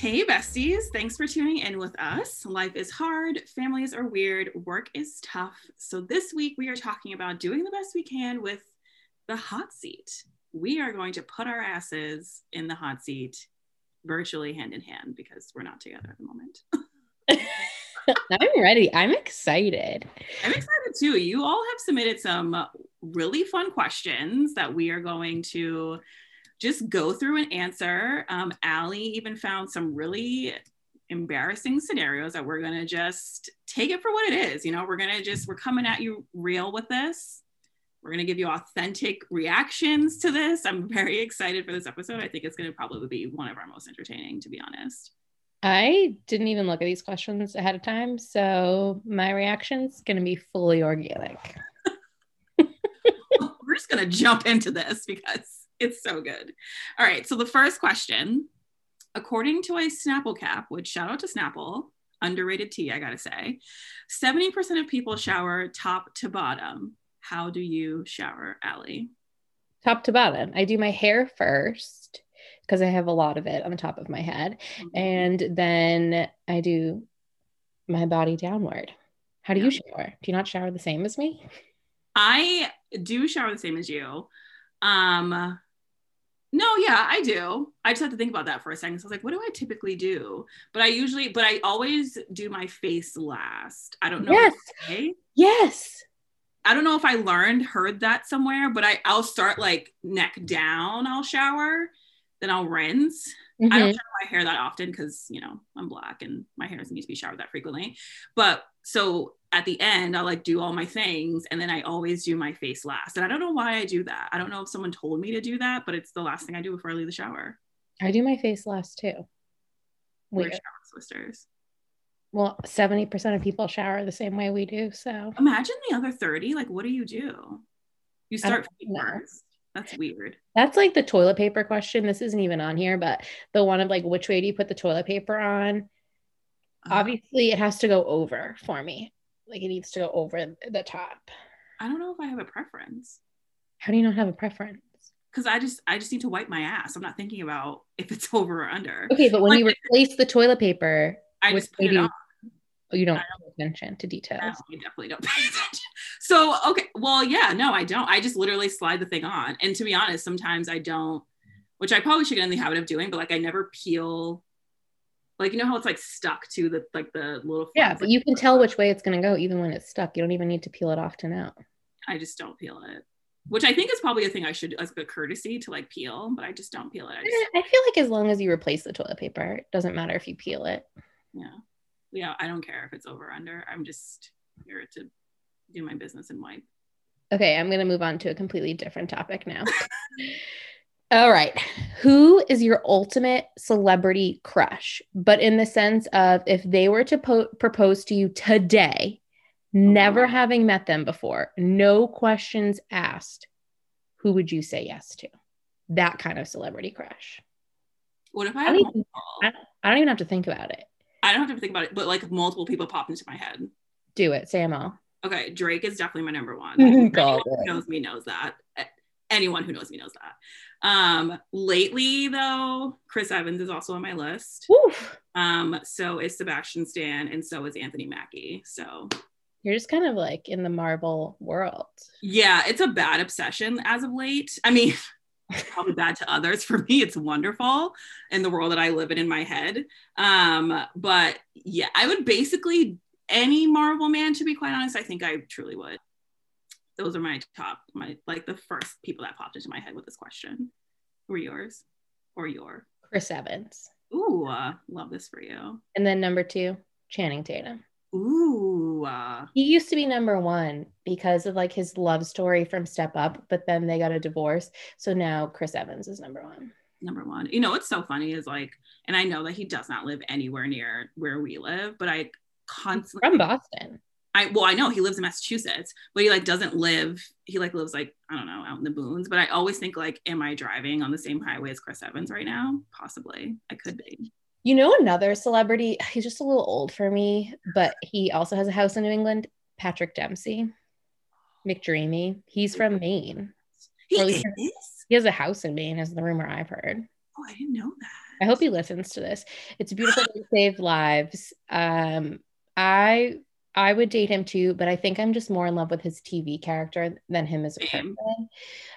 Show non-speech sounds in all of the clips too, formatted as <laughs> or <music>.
Hey, besties. Thanks for tuning in with us. Life is hard, families are weird, work is tough. So, this week we are talking about doing the best we can with the hot seat. We are going to put our asses in the hot seat virtually hand in hand because we're not together at the moment. <laughs> I'm ready. I'm excited. I'm excited too. You all have submitted some really fun questions that we are going to just go through and answer. Um, Allie even found some really embarrassing scenarios that we're going to just take it for what it is. You know, we're going to just, we're coming at you real with this. We're going to give you authentic reactions to this. I'm very excited for this episode. I think it's going to probably be one of our most entertaining, to be honest. I didn't even look at these questions ahead of time. So my reaction's going to be fully organic. <laughs> we're just going to jump into this because it's so good. All right. So the first question, according to a Snapple cap, which shout out to Snapple, underrated tea, I gotta say, 70% of people shower top to bottom. How do you shower, Allie? Top to bottom. I do my hair first because I have a lot of it on the top of my head. Mm-hmm. And then I do my body downward. How do yeah. you shower? Do you not shower the same as me? I do shower the same as you. Um, no, yeah, I do. I just have to think about that for a second. So I was like, what do I typically do? But I usually, but I always do my face last. I don't know. Yes. Yes. I don't know if I learned, heard that somewhere, but I, I'll start like neck down, I'll shower, then I'll rinse. Mm-hmm. I don't mm-hmm. shower my hair that often because, you know, I'm black and my hair doesn't need to be showered that frequently. But so at the end, I'll like do all my things and then I always do my face last. And I don't know why I do that. I don't know if someone told me to do that, but it's the last thing I do before I leave the shower. I do my face last too. Weird shower sisters. Well, 70% of people shower the same way we do. So imagine the other 30. Like, what do you do? You start first. That's weird. That's like the toilet paper question. This isn't even on here, but the one of like, which way do you put the toilet paper on? Uh, Obviously, it has to go over for me. Like it needs to go over the top. I don't know if I have a preference. How do you not have a preference? Because I just I just need to wipe my ass. I'm not thinking about if it's <laughs> over or under. Okay, but when like, you replace the toilet paper, I just put it on. Oh, you don't pay attention to details. No, definitely don't pay attention. So okay, well, yeah, no, I don't. I just literally slide the thing on. And to be honest, sometimes I don't, which I probably should get in the habit of doing, but like I never peel like you know how it's like stuck to the like the little yeah but you can tell which way it's going to go even when it's stuck you don't even need to peel it off to know i just don't peel it which i think is probably a thing i should as a courtesy to like peel but i just don't peel it I, just, eh, I feel like as long as you replace the toilet paper it doesn't matter if you peel it yeah yeah i don't care if it's over under i'm just here to do my business and wipe okay i'm going to move on to a completely different topic now <laughs> All right. Who is your ultimate celebrity crush? But in the sense of if they were to po- propose to you today, never oh. having met them before, no questions asked, who would you say yes to? That kind of celebrity crush. What if I, I, don't, even, I, I don't even have to think about it. I don't have to think about it, but like multiple people pop into my head. Do it. Say them all. Okay. Drake is definitely my number one. <laughs> Anyone who knows me knows that. Anyone who knows me knows that. Um, lately though, Chris Evans is also on my list. Um, so is Sebastian Stan, and so is Anthony Mackie. So you're just kind of like in the Marvel world. Yeah, it's a bad obsession as of late. I mean, <laughs> probably bad to others. For me, it's wonderful in the world that I live in in my head. Um, but yeah, I would basically any Marvel man, to be quite honest, I think I truly would those are my top, my like the first people that popped into my head with this question. Who are yours or your? Chris Evans. Ooh, uh, love this for you. And then number two, Channing Tatum. Ooh. Uh, he used to be number one because of like his love story from Step Up, but then they got a divorce. So now Chris Evans is number one. Number one. You know what's so funny is like, and I know that he does not live anywhere near where we live, but I constantly from Boston. I well, I know he lives in Massachusetts, but he like doesn't live. He like lives like I don't know out in the boons. But I always think like, am I driving on the same highway as Chris Evans right now? Possibly, I could be. You know, another celebrity. He's just a little old for me, but he also has a house in New England. Patrick Dempsey, McDreamy. He's from Maine. He is. He has a house in Maine, is the rumor I've heard. Oh, I didn't know that. I hope he listens to this. It's a beautiful to save lives. Um, I I would date him too, but I think I'm just more in love with his TV character than him as a person.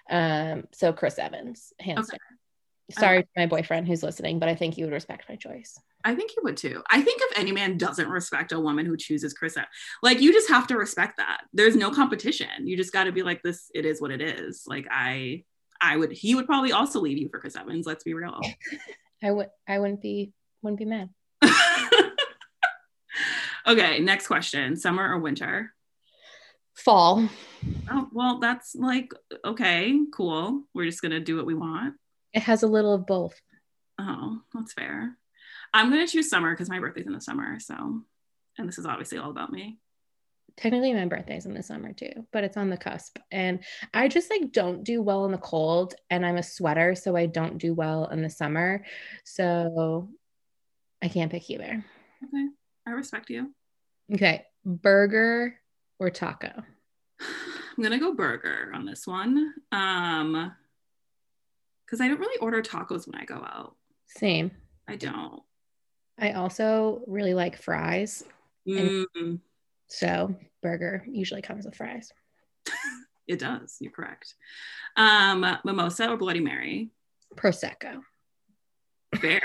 Um, so Chris Evans, hands Okay. down. Sorry, to my boyfriend who's listening, but I think you would respect my choice. I think he would too. I think if any man doesn't respect a woman who chooses Chris, Evans, like you just have to respect that. There's no competition. You just got to be like, this. It is what it is. Like I, I would. He would probably also leave you for Chris Evans. Let's be real. <laughs> I would I wouldn't be wouldn't be mad. Okay, next question: summer or winter? Fall. Oh, well, that's like okay, cool. We're just gonna do what we want. It has a little of both. Oh, that's fair. I'm gonna choose summer because my birthday's in the summer. So, and this is obviously all about me. Technically my birthday's in the summer too, but it's on the cusp. And I just like don't do well in the cold and I'm a sweater, so I don't do well in the summer. So I can't pick either. Okay, I respect you. Okay. Burger or taco? I'm gonna go burger on this one. Um, because I don't really order tacos when I go out. Same. I don't. I also really like fries. Mm, So burger usually comes with fries. <laughs> it does. You're correct. Um, mimosa or Bloody Mary? Prosecco. Fair.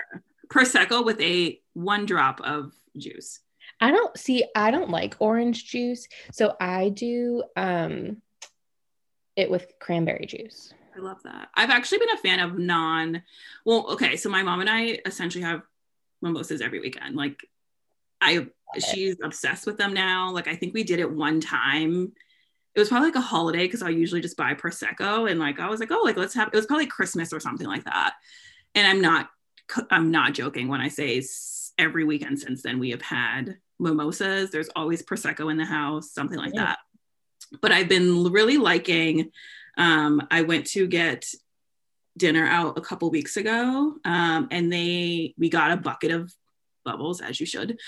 Prosecco with a one drop of juice. I don't see I don't like orange juice. So I do um it with cranberry juice. I love that. I've actually been a fan of non. Well, okay, so my mom and I essentially have mimosas every weekend. Like, I she's obsessed with them now. Like, I think we did it one time. It was probably like a holiday because I usually just buy prosecco, and like I was like, oh, like let's have. It was probably Christmas or something like that. And I'm not, I'm not joking when I say every weekend since then we have had mimosas. There's always prosecco in the house, something like Yeah. that. But I've been really liking um, I went to get dinner out a couple weeks ago, um, and they we got a bucket of bubbles as you should,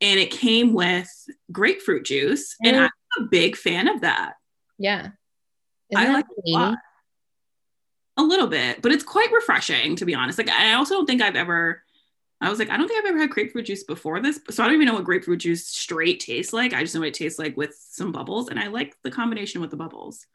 and it came with grapefruit juice, and Mm. I'm a big fan of that. Yeah. I Isn't that like it a lot. A little bit, but it's quite refreshing to be honest. Like I also don't think I've ever. I was like, I don't think I've ever had grapefruit juice before this, so I don't even know what grapefruit juice straight tastes like. I just know what it tastes like with some bubbles, and I like the combination with the bubbles.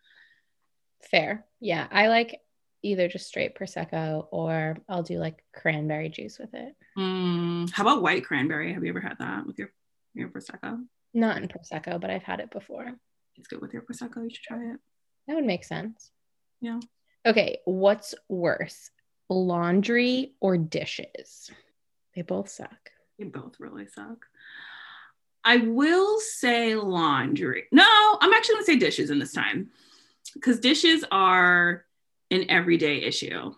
Fair. Yeah. I like either just straight prosecco or I'll do like cranberry juice with it. Mm, how about white cranberry? Have you ever had that with your your prosecco? Not in prosecco, but I've had it before. It's good with your prosecco. You should try it. That would make sense. Yeah. Okay, what's worse? Laundry or dishes? They both suck. They both really suck. I will say laundry. No, I'm actually gonna say dishes in this time because dishes are an everyday issue.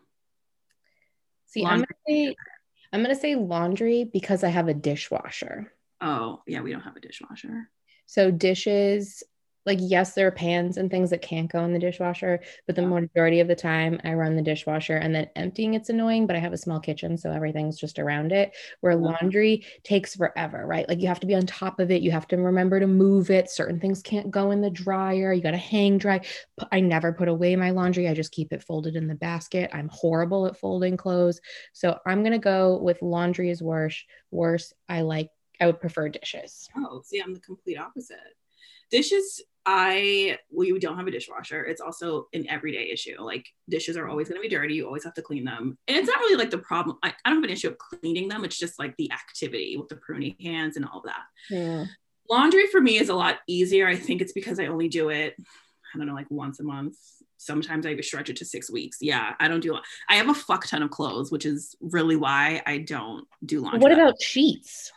See, I'm gonna say I'm gonna say laundry because I have a dishwasher. Oh yeah, we don't have a dishwasher. So dishes, like yes, there are pans and things that can't go in the dishwasher, but the majority of the time I run the dishwasher and then emptying it's annoying, but I have a small kitchen, so everything's just around it. Where mm-hmm. laundry takes forever, right? Like you have to be on top of it, you have to remember to move it. Certain things can't go in the dryer, you gotta hang dry. i never put away my laundry, I just keep it folded in the basket. I'm horrible at folding clothes. So I'm gonna go with laundry is worse. Worse, I like I would prefer dishes. Oh, see, I'm the complete opposite. Dishes, I we don't have a dishwasher. It's also an everyday issue. Like dishes are always going to be dirty. You always have to clean them, and it's not really like the problem. I, I don't have an issue of cleaning them. It's just like the activity with the pruny hands and all that. Yeah. Laundry for me is a lot easier. I think it's because I only do it, I don't know, like once a month. Sometimes I even stretch it to six weeks. Yeah, I don't do. I have a fuck ton of clothes, which is really why I don't do laundry. What about sheets?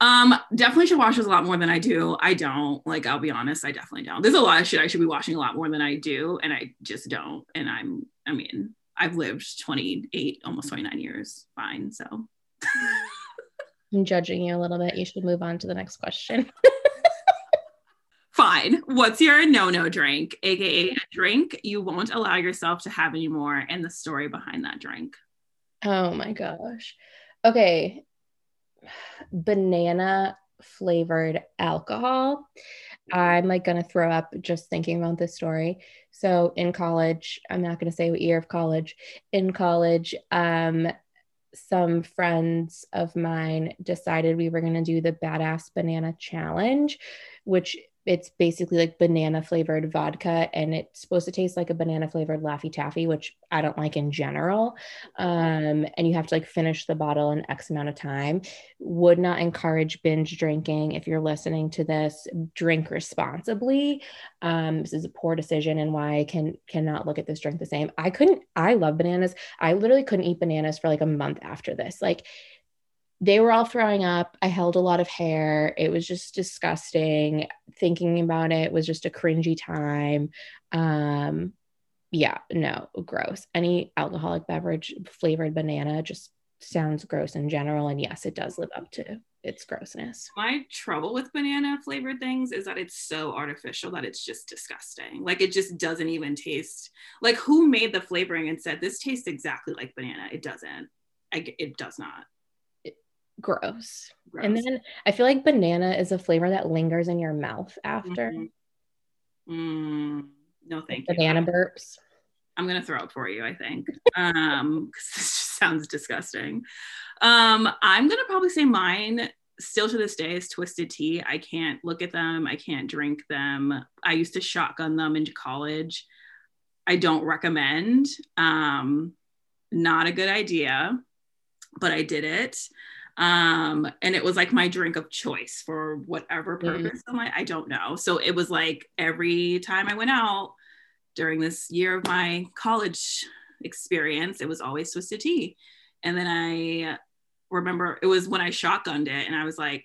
Um, definitely should wash a lot more than I do. I don't. Like, I'll be honest, I definitely don't. There's a lot of shit I should be washing a lot more than I do, and I just don't. And I'm, I mean, I've lived 28, almost 29 years fine. So <laughs> I'm judging you a little bit. You should move on to the next question. <laughs> fine. What's your no-no drink? AKA a drink you won't allow yourself to have anymore, and the story behind that drink. Oh my gosh. Okay. Banana flavored alcohol. I'm like gonna throw up just thinking about this story. So in college, I'm not gonna say what year of college. In college, um, some friends of mine decided we were going to do the badass banana challenge, which it's basically like banana flavored vodka and it's supposed to taste like a banana flavored laffy taffy which i don't like in general. Um, and you have to like finish the bottle in x amount of time. Would not encourage binge drinking if you're listening to this. Drink responsibly. Um, this is a poor decision and why i can cannot look at this drink the same. I couldn't i love bananas. I literally couldn't eat bananas for like a month after this. Like they were all throwing up. I held a lot of hair. It was just disgusting. Thinking about it was just a cringy time. Um, yeah, no, gross. Any alcoholic beverage flavored banana just sounds gross in general. And yes, it does live up to its grossness. My trouble with banana flavored things is that it's so artificial that it's just disgusting. Like it just doesn't even taste like who made the flavoring and said this tastes exactly like banana? It doesn't. I, it does not gross. gross. And then I feel like banana is a flavor that lingers in your mouth after. Mm-hmm. Mm, no, thank like you. Banana burps. I'm gonna throw up for you. I think <laughs> um, because this just sounds disgusting. Um, I'm gonna probably say mine. Still to this day is twisted tea. I can't look at them. I can't drink them. I used to shotgun them into college. I don't recommend. Um, not a good idea, but I did it um and it was like my drink of choice for whatever mm. purpose mm. I, I don't know so it was like every time i went out during this year of my college experience it was always twisted tea and then i remember it was when i shotgunned it and i was like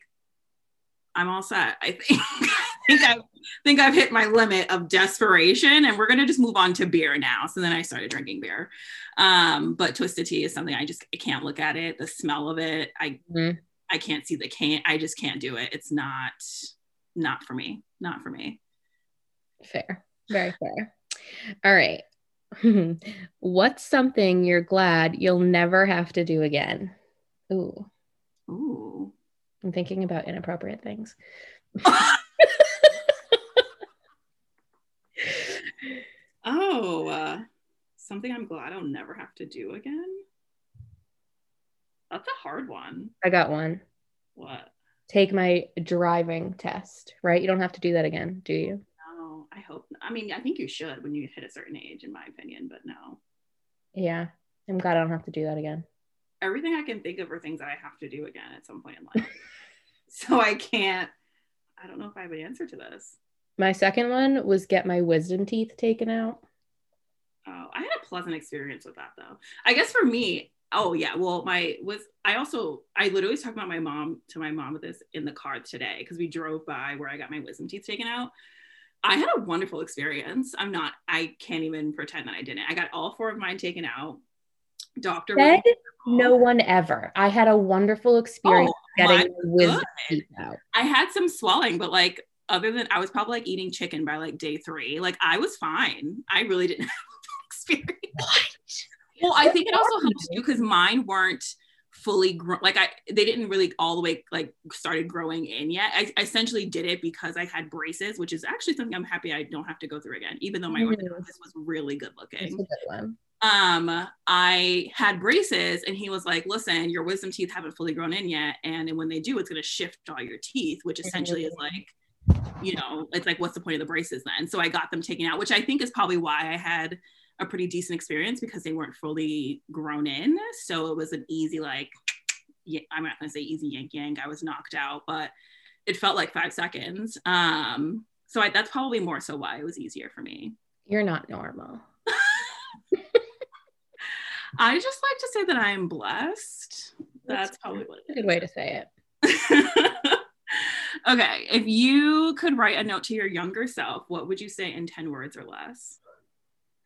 i'm all set i think <laughs> think I think I've hit my limit of desperation, and we're gonna just move on to beer now. So then I started drinking beer. Um, but twisted tea is something I just I can't look at it. The smell of it, I mm-hmm. I can't see the can. I just can't do it. It's not not for me. Not for me. Fair, very fair. All right. <laughs> What's something you're glad you'll never have to do again? Ooh. Ooh. I'm thinking about inappropriate things. <laughs> <laughs> oh, uh, something I'm glad I'll never have to do again. That's a hard one. I got one. What? Take my driving test, right? You don't have to do that again, do you? No, I hope. I mean, I think you should when you hit a certain age, in my opinion, but no. Yeah, I'm glad I don't have to do that again. Everything I can think of are things that I have to do again at some point in life. <laughs> so I can't I don't know if I have an answer to this. My second one was get my wisdom teeth taken out. Oh, I had a pleasant experience with that though. I guess for me, oh yeah, well, my was I also I literally was talking about my mom to my mom with this in the car today because we drove by where I got my wisdom teeth taken out. I had a wonderful experience. I'm not, I can't even pretend that I didn't. I got all four of mine taken out. Doctor said no one ever. I had a wonderful experience oh, getting wisdom teeth out. I had some swelling, but like other than I was probably like eating chicken by like day three. Like I was fine. I really didn't <laughs> have that experience. What? Well, I think it also helps you because mine weren't fully grown. Like I, they didn't really all the way like started growing in yet. I, I, essentially did it because I had braces, which is actually something I'm happy I don't have to go through again. Even though my mm. orthodontist was really good looking um i had braces and he was like listen your wisdom teeth haven't fully grown in yet and when they do it's going to shift all your teeth which essentially is like you know it's like what's the point of the braces then? So i got them taken out which i think is probably why i had a pretty decent experience because they weren't fully grown in. So it was an easy like <tsk> yeah, i'm not going to say easy yank yank i was knocked out but it felt like five seconds. Um so I, that's probably more so why it was easier for me. You're not normal. <laughs> I just like to say that I am blessed. That's, That's probably what a good way to say it. <laughs> okay. If you could write a note to your younger self, what would you say in 10 words or less?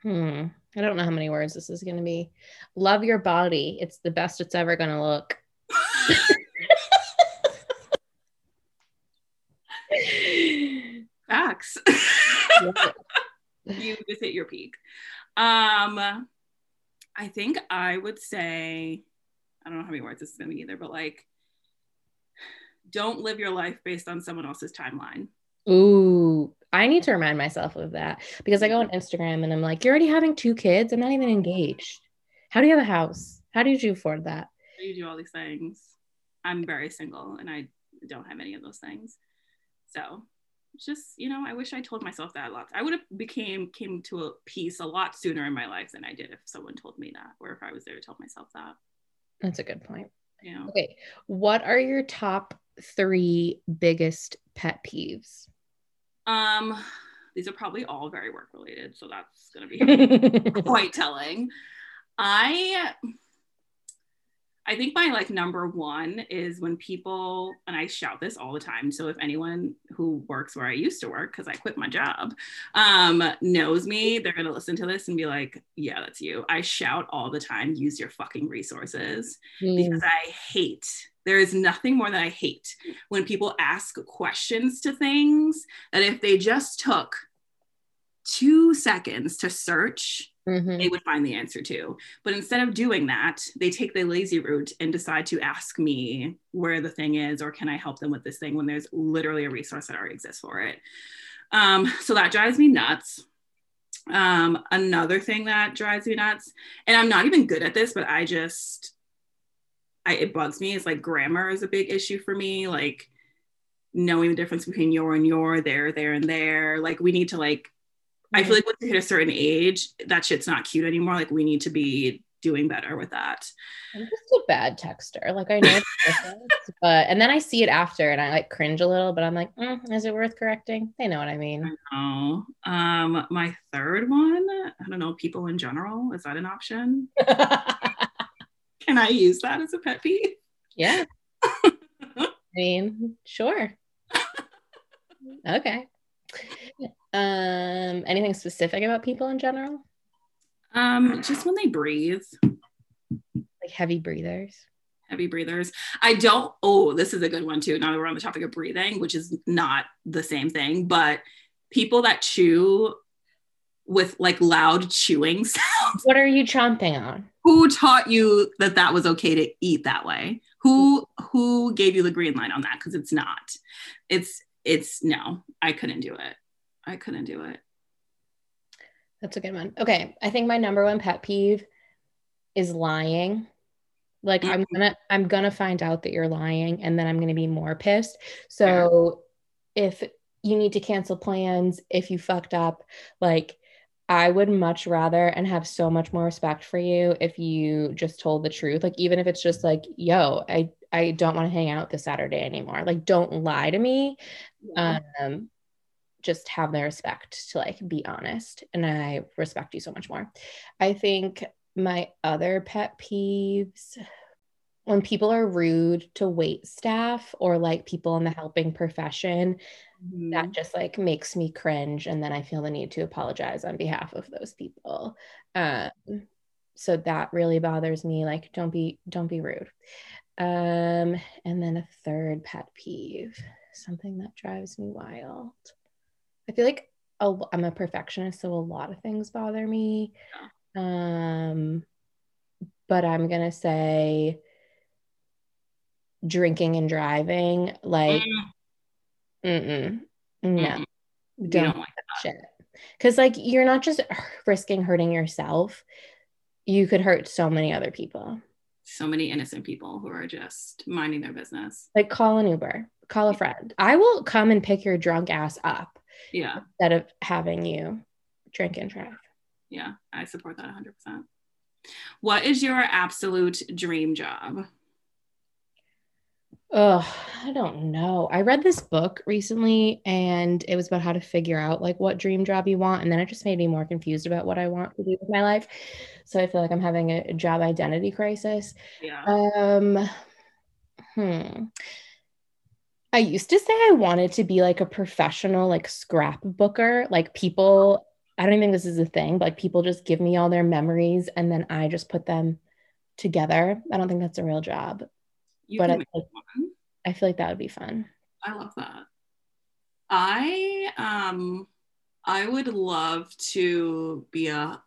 Hmm. I don't know how many words this is going to be. Love your body. It's the best it's ever going to look. <laughs> Facts. you just hit your peak. Um, I think I would say, I don't know how many words this is going to be either, but like, don't live your life based on someone else's timeline. Ooh, I need to remind myself of that because I go on Instagram and I'm like, you're already having two kids. I'm not even engaged. How do you have a house? How did you afford that? you do all these things. I'm very single and I don't have any of those things. So just, you know, I wish I told myself that a lot. I would have became came to a peace a lot sooner in my life than I did if someone told me that or if I was there to tell myself that. That's a good point. Yeah. Okay. What are your top three biggest pet peeves? Um, these are probably all very work related, so that's gonna be <laughs> quite telling. I I think my like number one is when people, and I shout this all the time. So if anyone who works where I used to work, because I quit my job, um, knows me, they're gonna listen to this and be like, yeah, that's you. I shout all the time, use your fucking resources Mm. because I hate, there is nothing more that I hate when people ask questions to things that if they just took two seconds to search Mhm. they would find the answer to. But instead of doing that, they take the lazy route and decide to ask me where the thing is or can I help them with this thing when there's literally a resource that already exists for it. Um, so that drives me nuts. Um, another thing that drives me nuts, and I'm not even good at this, but I just, I, it bugs me is like grammar is a big issue for me. Like knowing the difference between your and your, there, there, and there. Like we need to like I feel like once you hit a certain age, that shit's not cute anymore. Like we need to be doing better with that. I'm just a bad texter. Like I know, <laughs> but and then I see it after and I like cringe a little. But I'm like, mm, is it worth correcting? They know what I mean. Oh, um, my third one, I don't know, people in general. Is that an option? <laughs> Can I use that as a pet peeve? yeah. <laughs> I mean, sure. Okay. Um, anything specific about people in general? Um, just when they breathe, Like heavy breathers. heavy breathers. I don't, oh, this is a good one too. Now that we're on the topic of breathing, which is not the same thing, but people that chew with like loud chewing <laughs> sounds. What are you chomping on? Who taught you that that was okay to eat that way who who gave you the green light on that because it's not it's it's no i couldn't do it i couldn't do it That's a good one. Okay. I think my number one pet peeve is lying. Like I'm mm-hmm. gonna I'm gonna find out that you're lying and then I'm gonna be more pissed. So if you need to cancel plans, if you fucked up, like I would much rather and have so much more respect for you if you just told the truth. Like even if it's just like, yo, I I don't want to hang out this Saturday anymore. Like don't lie to me um just have the respect to like be honest and i respect you so much more i think my other pet peeves when people are rude to wait staff or like people in the helping profession Mhm. that just like makes me cringe and then i feel the need to apologize on behalf of those people. Um so that really bothers me like don't be don't be rude. Um and then a third pet peeve something that drives me wild. I feel like a, i'm a perfectionist so a lot of things bother me. Um but i'm gonna say drinking and driving like mm-mm, no. Mm. You don't don't like shit because like you're not just risking hurting yourself. You could hurt so many other people. So many innocent people who are just minding their business. Like call an uber. Call a friend. I will come and pick your drunk ass up yeah. instead of having you drink and drive. Yeah. I support that 100% what is your absolute dream job Oh, I don't know. I read this book recently and it was about how to figure out like what dream job you want. And then it just made me more confused about what I want to do with my life. So I feel like I'm having a job identity crisis. yeah Um, hmm. I used to say I wanted to be like a professional, like scrapbooker. Like people, I don't even think this is a thing, but like people just give me all their memories and then I just put them together. I don't think that's a real job, you but I, make like, one. I feel like that would be fun. I love that. I um I would love to be a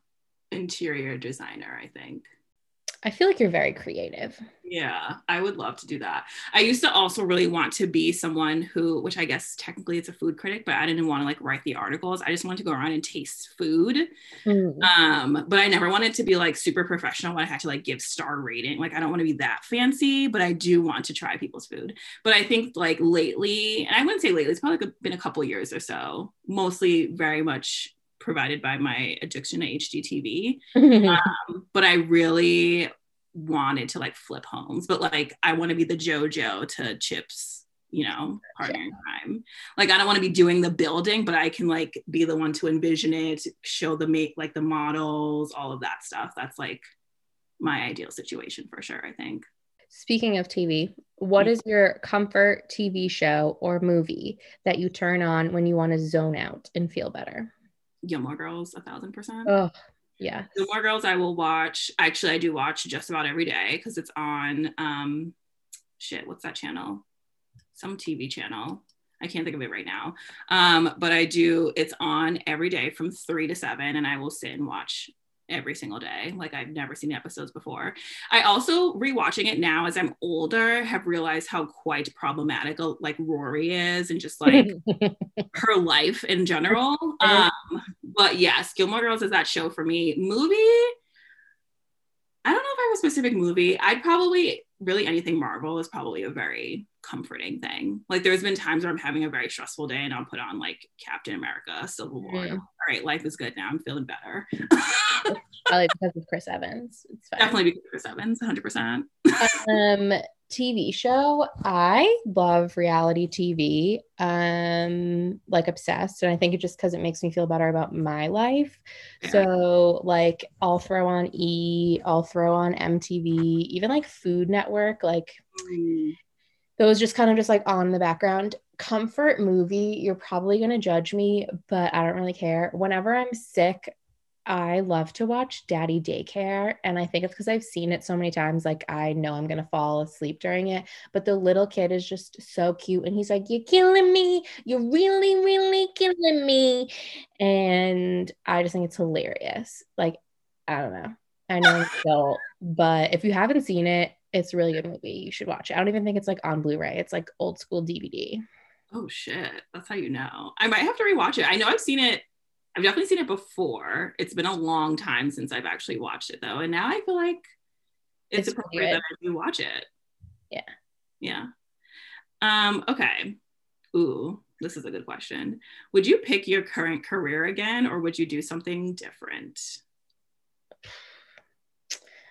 interior designer, I think. I feel like you're very creative. Yeah, I would love to do that. I used to also really want to be someone who, which I guess technically it's a food critic, but I didn't want to like write the articles. I just wanted to go around and taste food. Mm. Um, but I never wanted to be like super professional when I had to like give star rating. Like I don't want to be that fancy, but I do want to try people's food. But I think like lately, and I wouldn't say lately, it's probably been a couple years or so, mostly very much provided by my addiction to HGTV. <laughs> um, but I really wanted to like flip homes, but like I want to be the JoJo to Chip's, you know, partner in crime. Like I don't want to be doing the building, but I can like be the one to envision it, show the make like the models, all of that stuff. That's like my ideal situation for sure, I think. Speaking of TV, what is your comfort TV show or movie that you turn on when you want to zone out and feel better? Gilmore Girls, a thousand percent. Oh, yeah. Gilmore Girls, I will watch. Actually, I do watch just about every day because it's on. Um, shit, what's that channel? Some TV channel. I can't think of it right now. Um, but I do. It's on every day from three to seven, and I will sit and watch every single day. Like I've never seen the episodes before. I also rewatching it now as I'm older have realized how quite problematic like Rory is and just like <laughs> her life in general. Um, but yes, Gilmore Girls is that show for me. Movie. I don't know if I have a specific movie. I'd probably really anything Marvel is probably a very comforting thing. Like there's been times where I'm having a very stressful day and I'll put on like Captain America, Civil War. Mm. All right, life is good now. I'm feeling better. Probably because of Chris Evans. It's fine. Definitely because of Chris Evans, 100%. um, TV show. I love reality TV. Um, like obsessed. And I think it's just because it makes me feel better about my life. Yeah. So like I'll throw on E, I'll throw on MTV, even like Food Network, like mm. those just kind of just like on the background. Comfort movie, you're probably gonna judge me, but I don't really care. Whenever I'm sick, I love to watch Daddy Daycare. And I think it's because I've seen it so many times. Like, I know I'm going to fall asleep during it. But the little kid is just so cute. And he's like, You're killing me. You're really, really killing me. And I just think it's hilarious. Like, I don't know. I know I'm adult, but if you haven't seen it, it's really good movie. You should watch it. I don't even think it's like on Blu ray, it's like old school DVD. Oh, shit. That's how you know. I might have to rewatch it. I know I've seen it I've definitely seen it before. It's been a long time since I've actually watched it though. And now I feel like it's, it's appropriate that I do watch it. Yeah. Yeah. Um, okay. Ooh, this is a good question. Would you pick your current career again or would you do something different?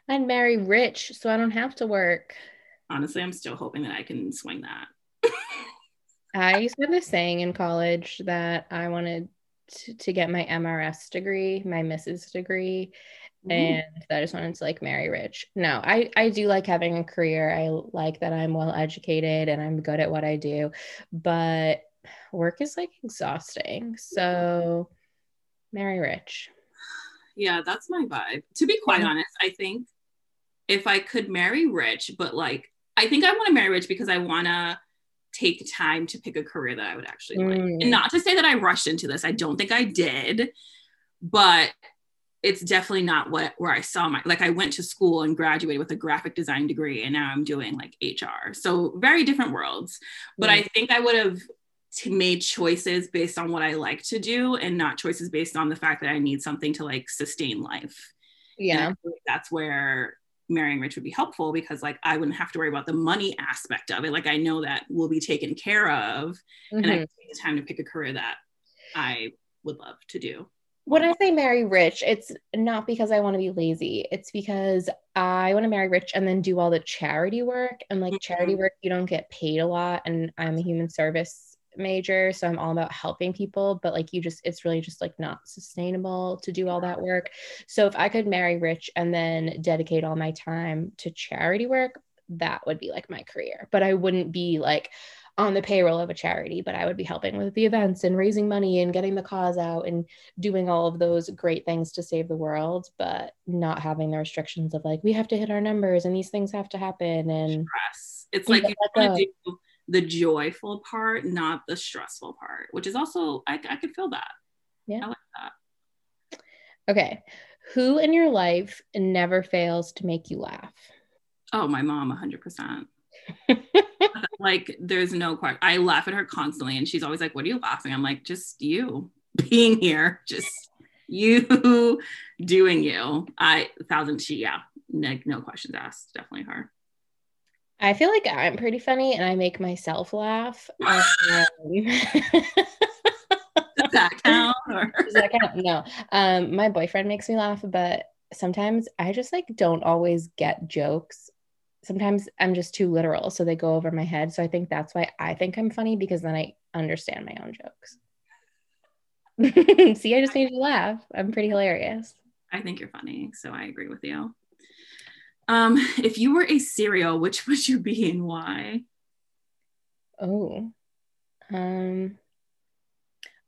I'd marry rich so I don't have to work. Honestly, I'm still hoping that I can swing that. <laughs> I used to have this saying in college that I wanted to, to get my MRS degree, my Mrs. degree, mm-hmm. and I just wanted to like marry rich. No, I I do like having a career. I like that I'm well educated and I'm good at what I do, but work is like exhausting. So marry rich. Yeah, that's my vibe. To be quite honest, I think if I could marry rich, but like I think I want to marry rich because I want to take time to pick a career that I would actually mm. like. And mm. not to say that I rushed into this, I don't think I did, but it's definitely not what where I saw my like I went to school and graduated with a graphic design degree and now I'm doing like HR. So very different worlds. But mm. I think I would have made choices based on what I like to do and not choices based on the fact that I need something to like sustain life. Yeah. that's where marrying rich would be helpful because like I wouldn't have to worry about the money aspect of it. Like I know that will be taken care of mm-hmm. and I mm-hmm. can take the time to pick a career that I would love to do. When I say marry rich, it's not because I want to be lazy. It's because I want to marry rich and then do all the charity work. And like mm-hmm. charity work, you don't get paid a lot. And I'm a human service major so i'm all about helping people but like you just it's really just like not sustainable to do all that work. So if i could marry rich and then dedicate all my time to charity work that would be like my career. But i wouldn't be like on the payroll of a charity but i would be helping with the events and raising money and getting the cause out and doing all of those great things to save the world but not having the restrictions of like we have to hit our numbers and these things have to happen and stress. It's like you want to do the joyful part, not the stressful part, which is also, I, I could feel that. Yeah. I like that. Okay. Who in your life never fails to make you laugh? Oh, my mom, 100%. <laughs> like, there's no question. I laugh at her constantly, and she's always like, What are you laughing? I'm like, Just you <laughs> being here, just you <laughs> doing you. I, thousand, she, yeah, no, no questions asked. Definitely her. I feel like I'm pretty funny and I make myself laugh. <laughs> Um, <laughs> Does that count? Or? Does that count? No. Um, my boyfriend makes me laugh, but sometimes I just like don't always get jokes. Sometimes I'm just too literal, so they go over my head. So I think that's why I think I'm funny because then I understand my own jokes. <laughs> See, I just made you laugh. I'm pretty hilarious. I think you're funny, so I agree with you. Um, <laughs> if you were a cereal, which <laughs> would you be and why? Oh. Um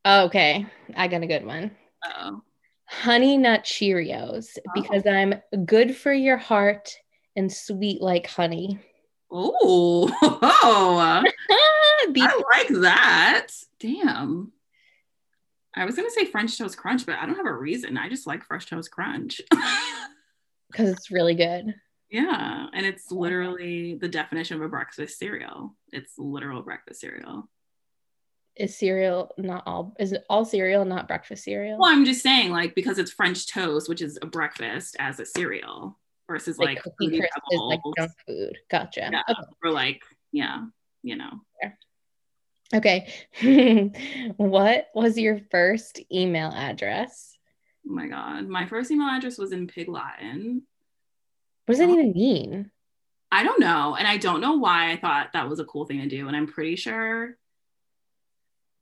okay. I got a good one. Oh. Honey Nut Cheerios because Oh. I'm good for your heart and sweet like honey. Oh, oh, <laughs> Be- I like that. Damn. I was gonna say French toast crunch, but I don't have a reason. I just like French toast crunch. because it's really good. Yeah, and it's literally the definition of a breakfast cereal. It's literal breakfast cereal. Is cereal not all is it all cereal, not breakfast cereal? Well, I'm just saying, like, because it's French toast, which is a breakfast as a cereal, versus like, Crisp is like junk food. Gotcha. yeah, Okay. or like, yeah, you know. Okay. <laughs> what was your first email address? Oh my god, my first email address was in Pig Latin. What does that even mean? I don't know. And I don't know why I thought that was a cool thing to do. And I'm pretty sure.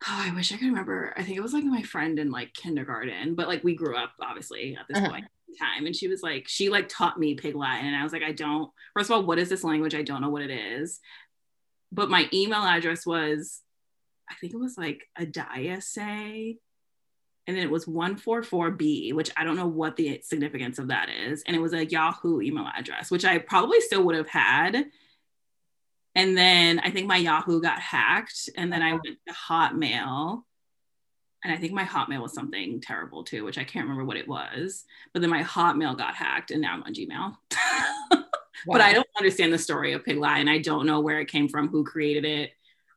Oh, I wish I could remember. I think it was like my friend in like kindergarten, but like we grew up obviously at this Uh-huh. point in time. And she was like, she like taught me Pig Latin. And I was like, I don't, first of all, what is this language? I don't know what it is. But my email address was, I think it was like a say. And then it was 144B, which I don't know what the significance of that is. And it was a Yahoo email address, which I probably still would have had. And then I think my Yahoo got hacked. And then I uh-huh. went to Hotmail. And I think my Hotmail was something terrible too, which I can't remember what it was. But then my Hotmail got hacked and now I'm on Gmail. <laughs> But I don't understand the story of Pig Latin I don't know where it came from, who created it,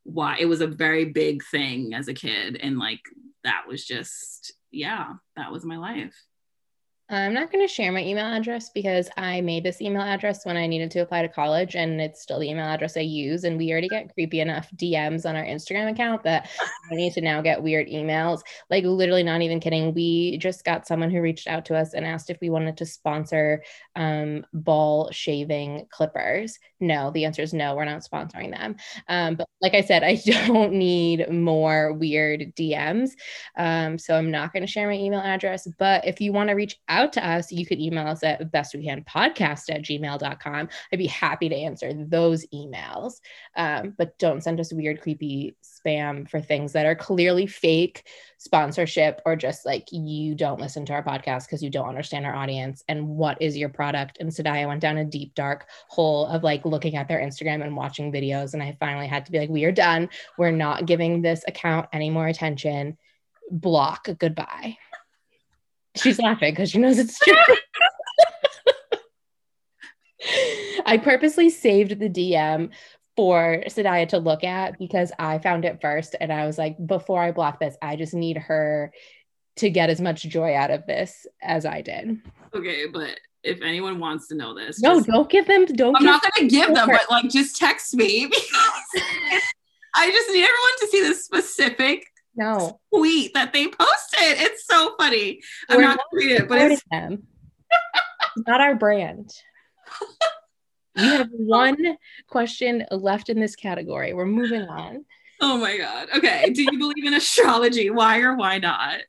why. It was a very big thing as a kid. And like that was just, yeah, that was my life. I'm not going to share my email address because I made this email address when I needed to apply to college, and it's still the email address I use. And we already get creepy enough DMs on our Instagram account that I need to now get weird emails. Like, literally, not even kidding. We just got someone who reached out to us and asked if we wanted to sponsor um, ball shaving clippers. No, the answer is no, we're not sponsoring them. Um, but like I said, I <laughs> don't need more weird DMs. Um, so I'm not going to share my email address. But if you want to reach out to us, you could email us at bestwecanpodcast at gmail.com. I'd be happy to answer those emails. Um, but don't send us weird, creepy spam for things that are clearly fake sponsorship or just like you don't listen to our podcast because you don't understand our audience and what is your product. And Sadaya went down a deep, dark hole of like looking at their Instagram and watching videos. And I finally had to be like, we are done. We're not giving this account any more attention. Block. Goodbye. She's laughing because she knows it's true. <laughs> I purposely saved the DM for Sadaya to look at because I found it first. And I was like, before I block this, I just need her to get as much joy out of this as I did. Okay, but if anyone wants to know this, No, just- don't give them, don't I'm not gonna give them, but like just text me <laughs> because I just need everyone to see this specific no. tweet that they posted. It's so funny. I'm We're not not gonna read it, but it's them. It's not our brand. We have <laughs> oh. one question left in this category. We're moving on. oh my god. Okay. Do you believe in astrology? Why or why not?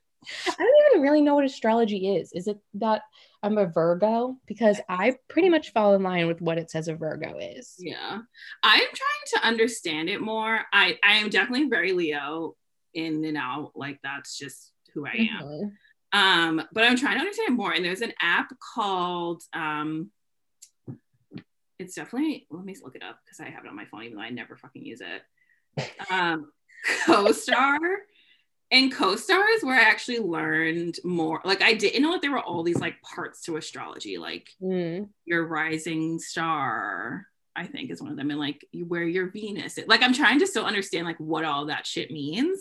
I don't even really know what astrology is. Is it that I'm a Virgo? Because I pretty much fall in line with what it says a Virgo is. Yeah. I'm trying to understand it more. I, I am definitely very Leo in and out. Like that's just who I am. Mhm. um but i'm trying to understand more and there's an app called um it's definitely let me look it up because i have it on my phone even though i never fucking use it um <laughs> co-star in co-stars where I actually learned more. Like I didn't know that there were all these like parts to astrology, like Mm. your rising star. I think is one of them, and like you- where your Venus. Is. Like I'm trying to still understand like what all that shit means.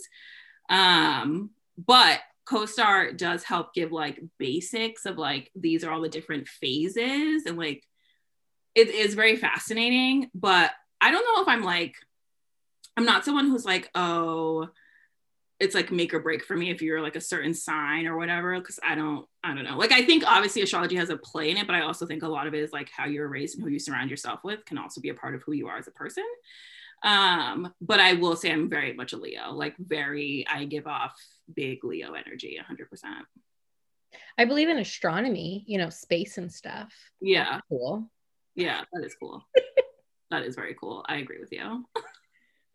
Um, but co-star does help give like basics of like these are all the different phases and like it is very fascinating. But I don't know if I'm like I'm not someone who's like oh it's like make or break for me if you're like a certain sign or whatever because i don't i don't know. Like i think obviously astrology has a play in it but i also think a lot of it is like how you're raised and who you surround yourself with can also be a part of who you are as a person. Um but i will say i'm very much a leo like very i give off big leo energy 100% I believe in astronomy, you know, space and stuff. yeah. Cool. yeah that is cool. <laughs> That is very cool. I agree with you. <laughs>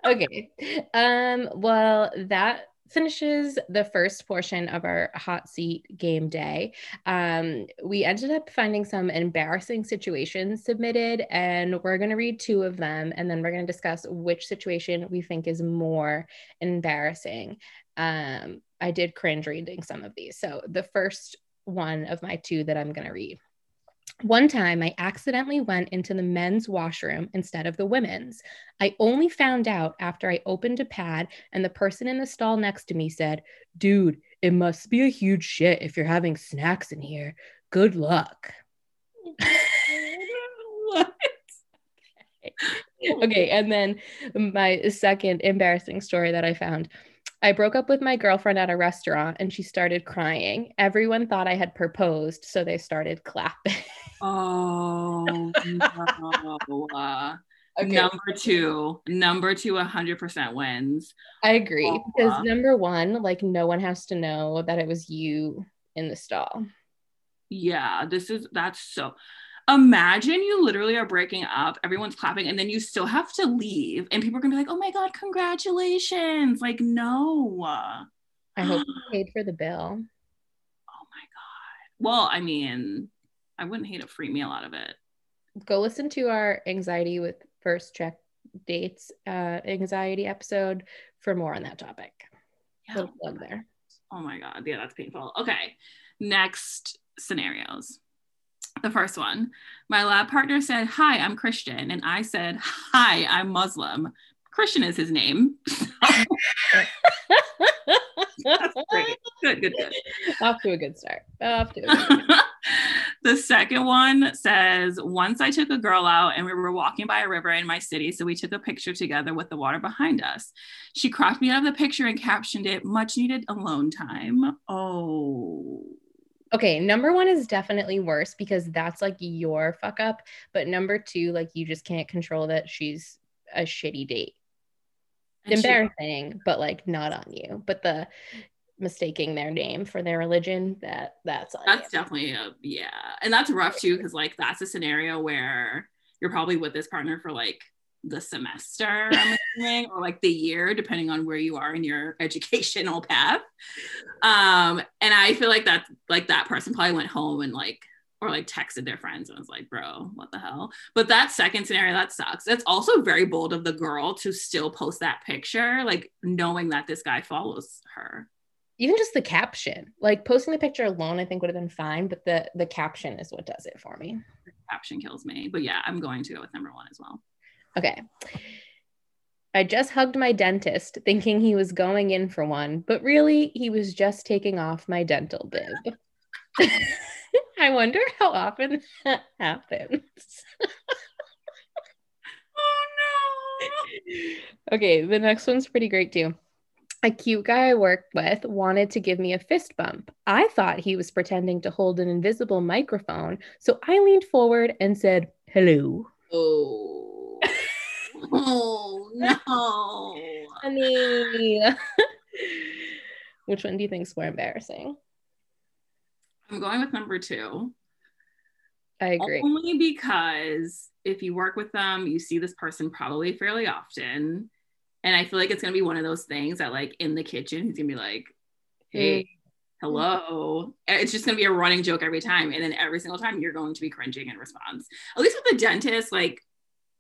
Okay. Um, well, that finishes the first portion of our hot seat game day. Um, we ended up finding some embarrassing situations submitted, and we're going to read two of them, and then we're going to discuss which situation we think is more embarrassing. Um, I did cringe reading some of these. So, the first one of my two that I'm going to read. One time, I accidentally went into the men's washroom instead of the women's. I only found out after I opened a pad and the person in the stall next to me said, Dude, it must be a huge shit if you're having snacks in here. Good luck. <laughs> <laughs> What? Okay, and then my second embarrassing story that I found. I broke up with my girlfriend at a restaurant and she started crying. Everyone thought I had proposed, so they started clapping. oh no. <laughs> Uh, Number two, number two, 100% wins. I agree Aw. because number one, like no one has to know that it was you in the stall. Yeah, this is that's so. Imagine you literally are breaking up, everyone's clapping, and then you still have to leave, and people are gonna be like, "Oh my god, congratulations!" Like, no. I hope you <gasps> paid for the bill. Oh my god. Well, I mean, I wouldn't hate a free meal out of it. Go listen to our anxiety with first check dates uh, anxiety episode for more on that topic. Yeah. Little plug there. Oh my god, yeah, that's painful. Okay, next scenarios. The first one, my lab partner said, "Hi, I'm Christian," and I said, "Hi, I'm Muslim." Christian is his name. That's great. Good, good, good. Off to a good start. Off to a good start. <laughs> the second one says once i took a girl out and we were walking by a river in my city so we took a picture together with the water behind us she cropped me out of the picture and captioned it much needed alone time oh Okay, number one is definitely worse because that's like your fuck up. But number two, like you just can't control that she's a shitty date. Embarrassing, but like not on you. But the mistaking their name for their religion, that that's that's you. definitely a yeah and that's rough too because like that's a scenario where you're probably with this partner for like the semester I'm <laughs> assuming, or like the year depending on where you are in your educational path um and i feel like that like that person probably went home and like or like texted their friends and was like bro what the hell but that second scenario that sucks it's also very bold of the girl to still post that picture like knowing that this guy follows her Even just the caption, like posting the picture alone, I think would have been fine. But the the caption is what does it for me. caption kills me but yeah i'm going to go with number one as well Okay. I just hugged my dentist thinking he was going in for one, but really he was just taking off my dental bib. <laughs> I wonder how often that happens. <laughs> oh no. Okay, the next one's pretty great too. A cute guy I worked with wanted to give me a fist bump. I thought he was pretending to hold an invisible microphone, so I leaned forward and said, Hello. Oh. Oh <laughs> no. Honey. <laughs> Which one do you think is more embarrassing? I'm going with number two. I agree. Only because if you work with them, you see this person probably fairly often. And I feel like it's gonna be one of those things that like in the kitchen, he's gonna be like, mm. hey, hello. It's just gonna be a running joke every time. And then every single time you're going to be cringing in response. At least with the dentist, like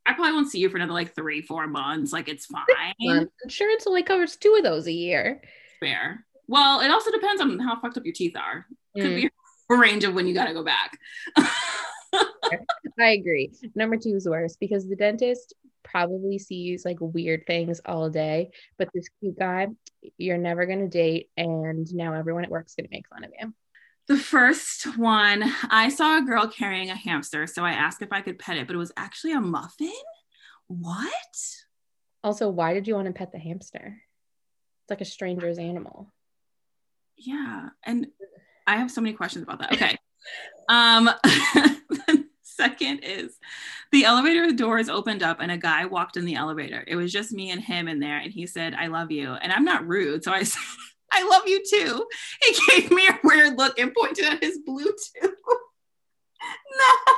I probably won't see you for another like three, four months. Like it's fine. Insurance only covers two of those a year. fair. Well, it also depends on how fucked up your teeth are. Could Mm. be a range of when you gotta go back. I agree. Number two is worse because the dentist probably sees like weird things all day, but this cute guy, you're never gonna date, and now everyone at work's gonna make fun of you. The first one, I saw a girl carrying a hamster, so I asked if I could pet it, but it was actually a muffin. What? Also, why did you want to pet the hamster? It's like a stranger's animal. Yeah, and I have so many questions about that. Okay. um <laughs> second is the elevator doors opened up and a guy walked in the elevator. It was just me and him in there and he said, "I love you." And I'm not rude, so I <laughs> said, "I love you too." He gave me a weird look and pointed at his Bluetooth. <laughs> no.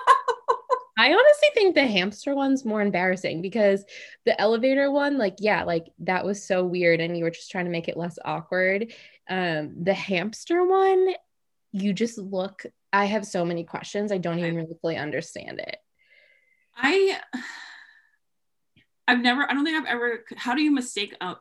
I honestly think the hamster one's more embarrassing because the elevator one, like, yeah, like that was so weird and you were just trying to make it less awkward. Um, the hamster one, you just look, I have so many questions. I don't even really fully understand it. I I've never I don't think I've ever how do you mistake a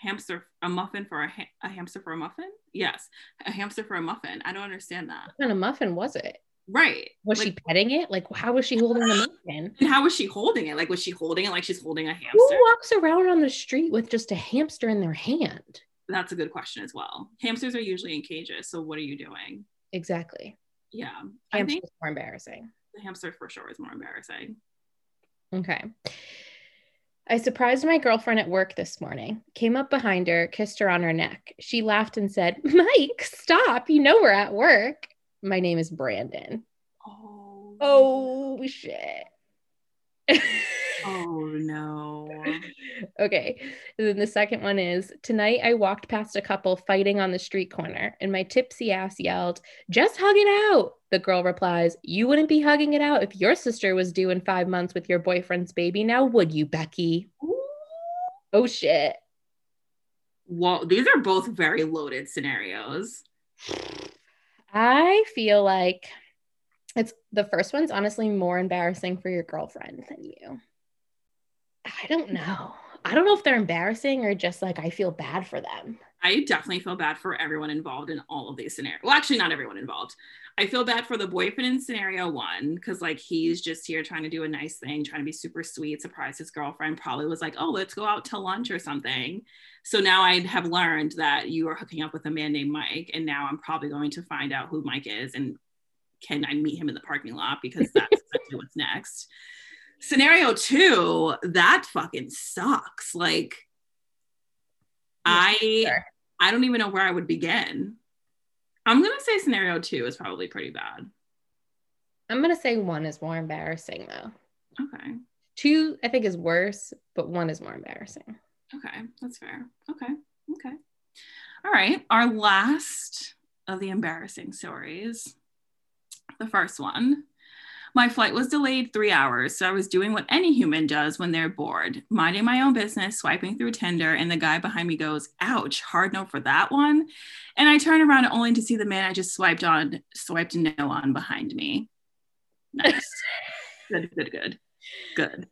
hamster a muffin for a, ha- a hamster for a muffin? Yes, a hamster for a muffin. I don't understand that. What kind of muffin was it? Right. Was Like, she petting it? Like, how was she holding the <sighs> muffin? and how was she holding it? Like was she holding it like she's holding a hamster? Who walks around on the street with just a hamster in their hand? That's a good question as well. Hamsters are usually in cages, so what are you doing? Exactly. Yeah. I Hamster's think more embarrassing. the hamster for sure is more embarrassing. Okay. I surprised my girlfriend at work this morning, came up behind her, kissed her on her neck. She laughed and said, <laughs> Mike, stop. You know we're at work. My name is Brandon. Oh. Oh, shit. <laughs> Oh no. <laughs> okay. And then the second one is tonight I walked past a couple fighting on the street corner and my tipsy ass yelled, Just hug it out. The girl replies, You wouldn't be hugging it out if your sister was due in five months with your boyfriend's baby, now would you, Becky? Oh shit. Well, these are both very loaded scenarios. I feel like it's the first one's honestly more embarrassing for your girlfriend than you. I don't know. I don't know if they're embarrassing or just like I feel bad for them. I definitely feel bad for everyone involved in all of these scenarios. Well, actually, not everyone involved. I feel bad for the boyfriend in scenario one because, like, he's just here trying to do a nice thing, trying to be super sweet, surprise his girlfriend. Probably was like, oh, let's go out to lunch or something. So now I have learned that you are hooking up with a man named Mike. And now I'm probably going to find out who Mike is and can I meet him in the parking lot because that's <laughs> what's next. Scenario two, that fucking sucks. Like, I Sure. I don't even know where I would begin. I'm gonna say scenario two is probably pretty bad. I'm gonna say one is more embarrassing though. Okay. Two, I think, is worse, but one is more embarrassing. Okay. That's fair. Okay. Okay. All right. Our last of the embarrassing stories. The first one. My flight was delayed three hours, so I was doing what any human does when they're bored, minding my own business, swiping through Tinder, and the guy behind me goes, Ouch, hard no for that one. And I turn around only to see the man I just swiped on, swiped no on behind me. Nice. <laughs> good, good, good. Good.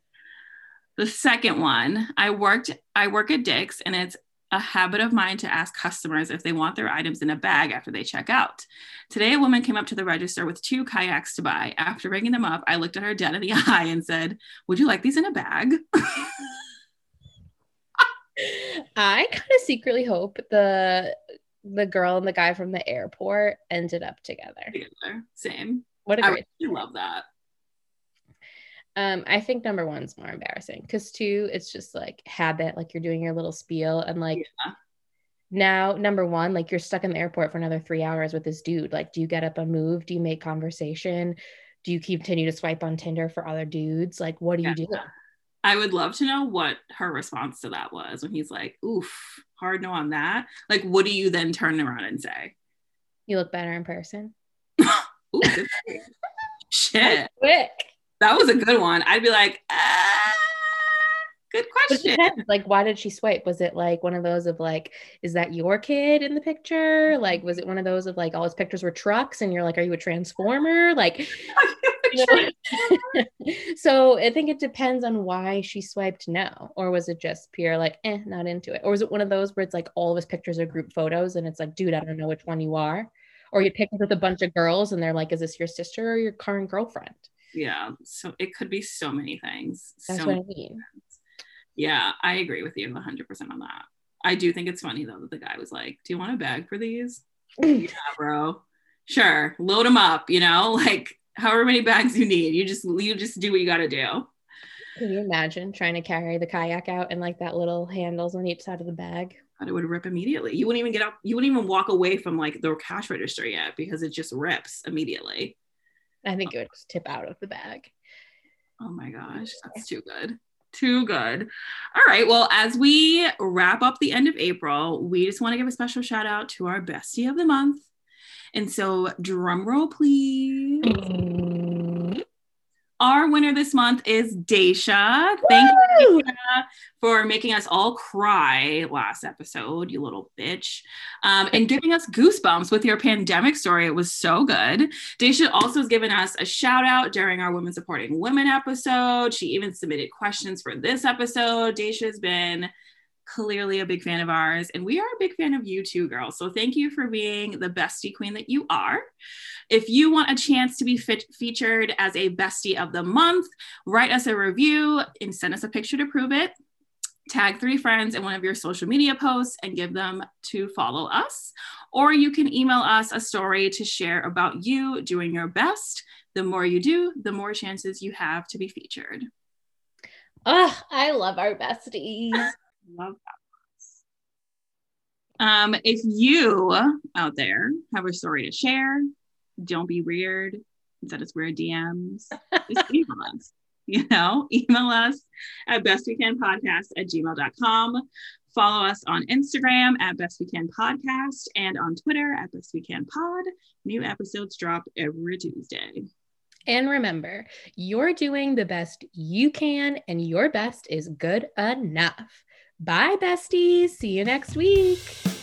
The second one, I worked, I work at Dick's and it's a habit of mine to ask customers if they want their items in a bag after they check out. Today, a woman came up to the register with two kayaks to buy. After ringing them up, I looked at her dead in the <laughs> eye and said, Would you like these in a bag? <laughs> I kind of secretly hope the the girl and the guy from the airport ended up together. Together. Same. What a I great. really love that. Um, I think number one's more embarrassing because two, it's just like habit, like you're doing your little spiel, and like Yeah. now number one, like you're stuck in the airport for another three hours with this dude. Like, do you get up and move? Do you make conversation? Do you continue to swipe on Tinder for other dudes? Like, what do you do? I would love to know what her response to that was when he's like, Oof, hard no on that. Like, what do you then turn around and say? You look better in person. <laughs> Ooh, <laughs> shit. Quick. That was a good one. I'd be like, ah, good question. Like, why did she swipe? Was it like one of those of like, is that your kid in the picture? Like, was it one of those of like all his pictures were trucks and you're like, are you a transformer? Like, <laughs> <laughs> so I think it depends on why she swiped no, or was it just pure like, eh, not into it, or was it one of those where it's like all of his pictures are group photos and it's like, dude, I don't know which one you are, or you pick with a bunch of girls and they're like, is this your sister or your current girlfriend? Yeah, so it could be so many things. That's so what I mean. Yeah, I agree with you 100% on that. I do think it's funny though that the guy was like, "Do you want a bag for these?" <laughs> yeah, bro. Sure, load them up. You know, <laughs> like however many bags you need. You just you just do what you got to do. Can you imagine trying to carry the kayak out and like that little handles on each side of the bag? But it would rip immediately. You wouldn't even get up. You wouldn't even walk away from like the cash register yet because it just rips immediately. I think it would just tip out of the bag. Oh my gosh, that's too good. Too good. All right. Well, as we wrap up the end of April, we just want to give a special shout out to our bestie of the month. And so, drum roll, please. Mm. Our winner this month is Daisha. Thank you Daisha, for making us all cry last episode, you little bitch, um, and giving us goosebumps with your pandemic story. It was so good. Daisha also has given us a shout out during our Women Supporting Women episode. She even submitted questions for this episode. Daisha has been clearly a big fan of ours, and we are a big fan of you too, girls. So thank you for being the bestie queen that you are. If you want a chance to be fit- featured as a bestie of the month, write us a review and send us a picture to prove it. Tag three friends in one of your social media posts and give them to follow us. Or you can email us a story to share about you doing your best. The more you do, the more chances you have to be featured. Oh, I love our besties. <laughs> Love that. Um, if you out there have a story to share, don't be weird. Instead, it's weird DMs. Just <laughs> email us. You know, email us at bestwecanpodcast at gmail.com. Follow us on Instagram at Best We Can Podcast and on Twitter at Best We Can Pod. New episodes drop every Tuesday. And remember, you're doing the best you can, and your best is good enough. Bye, besties. See you next week.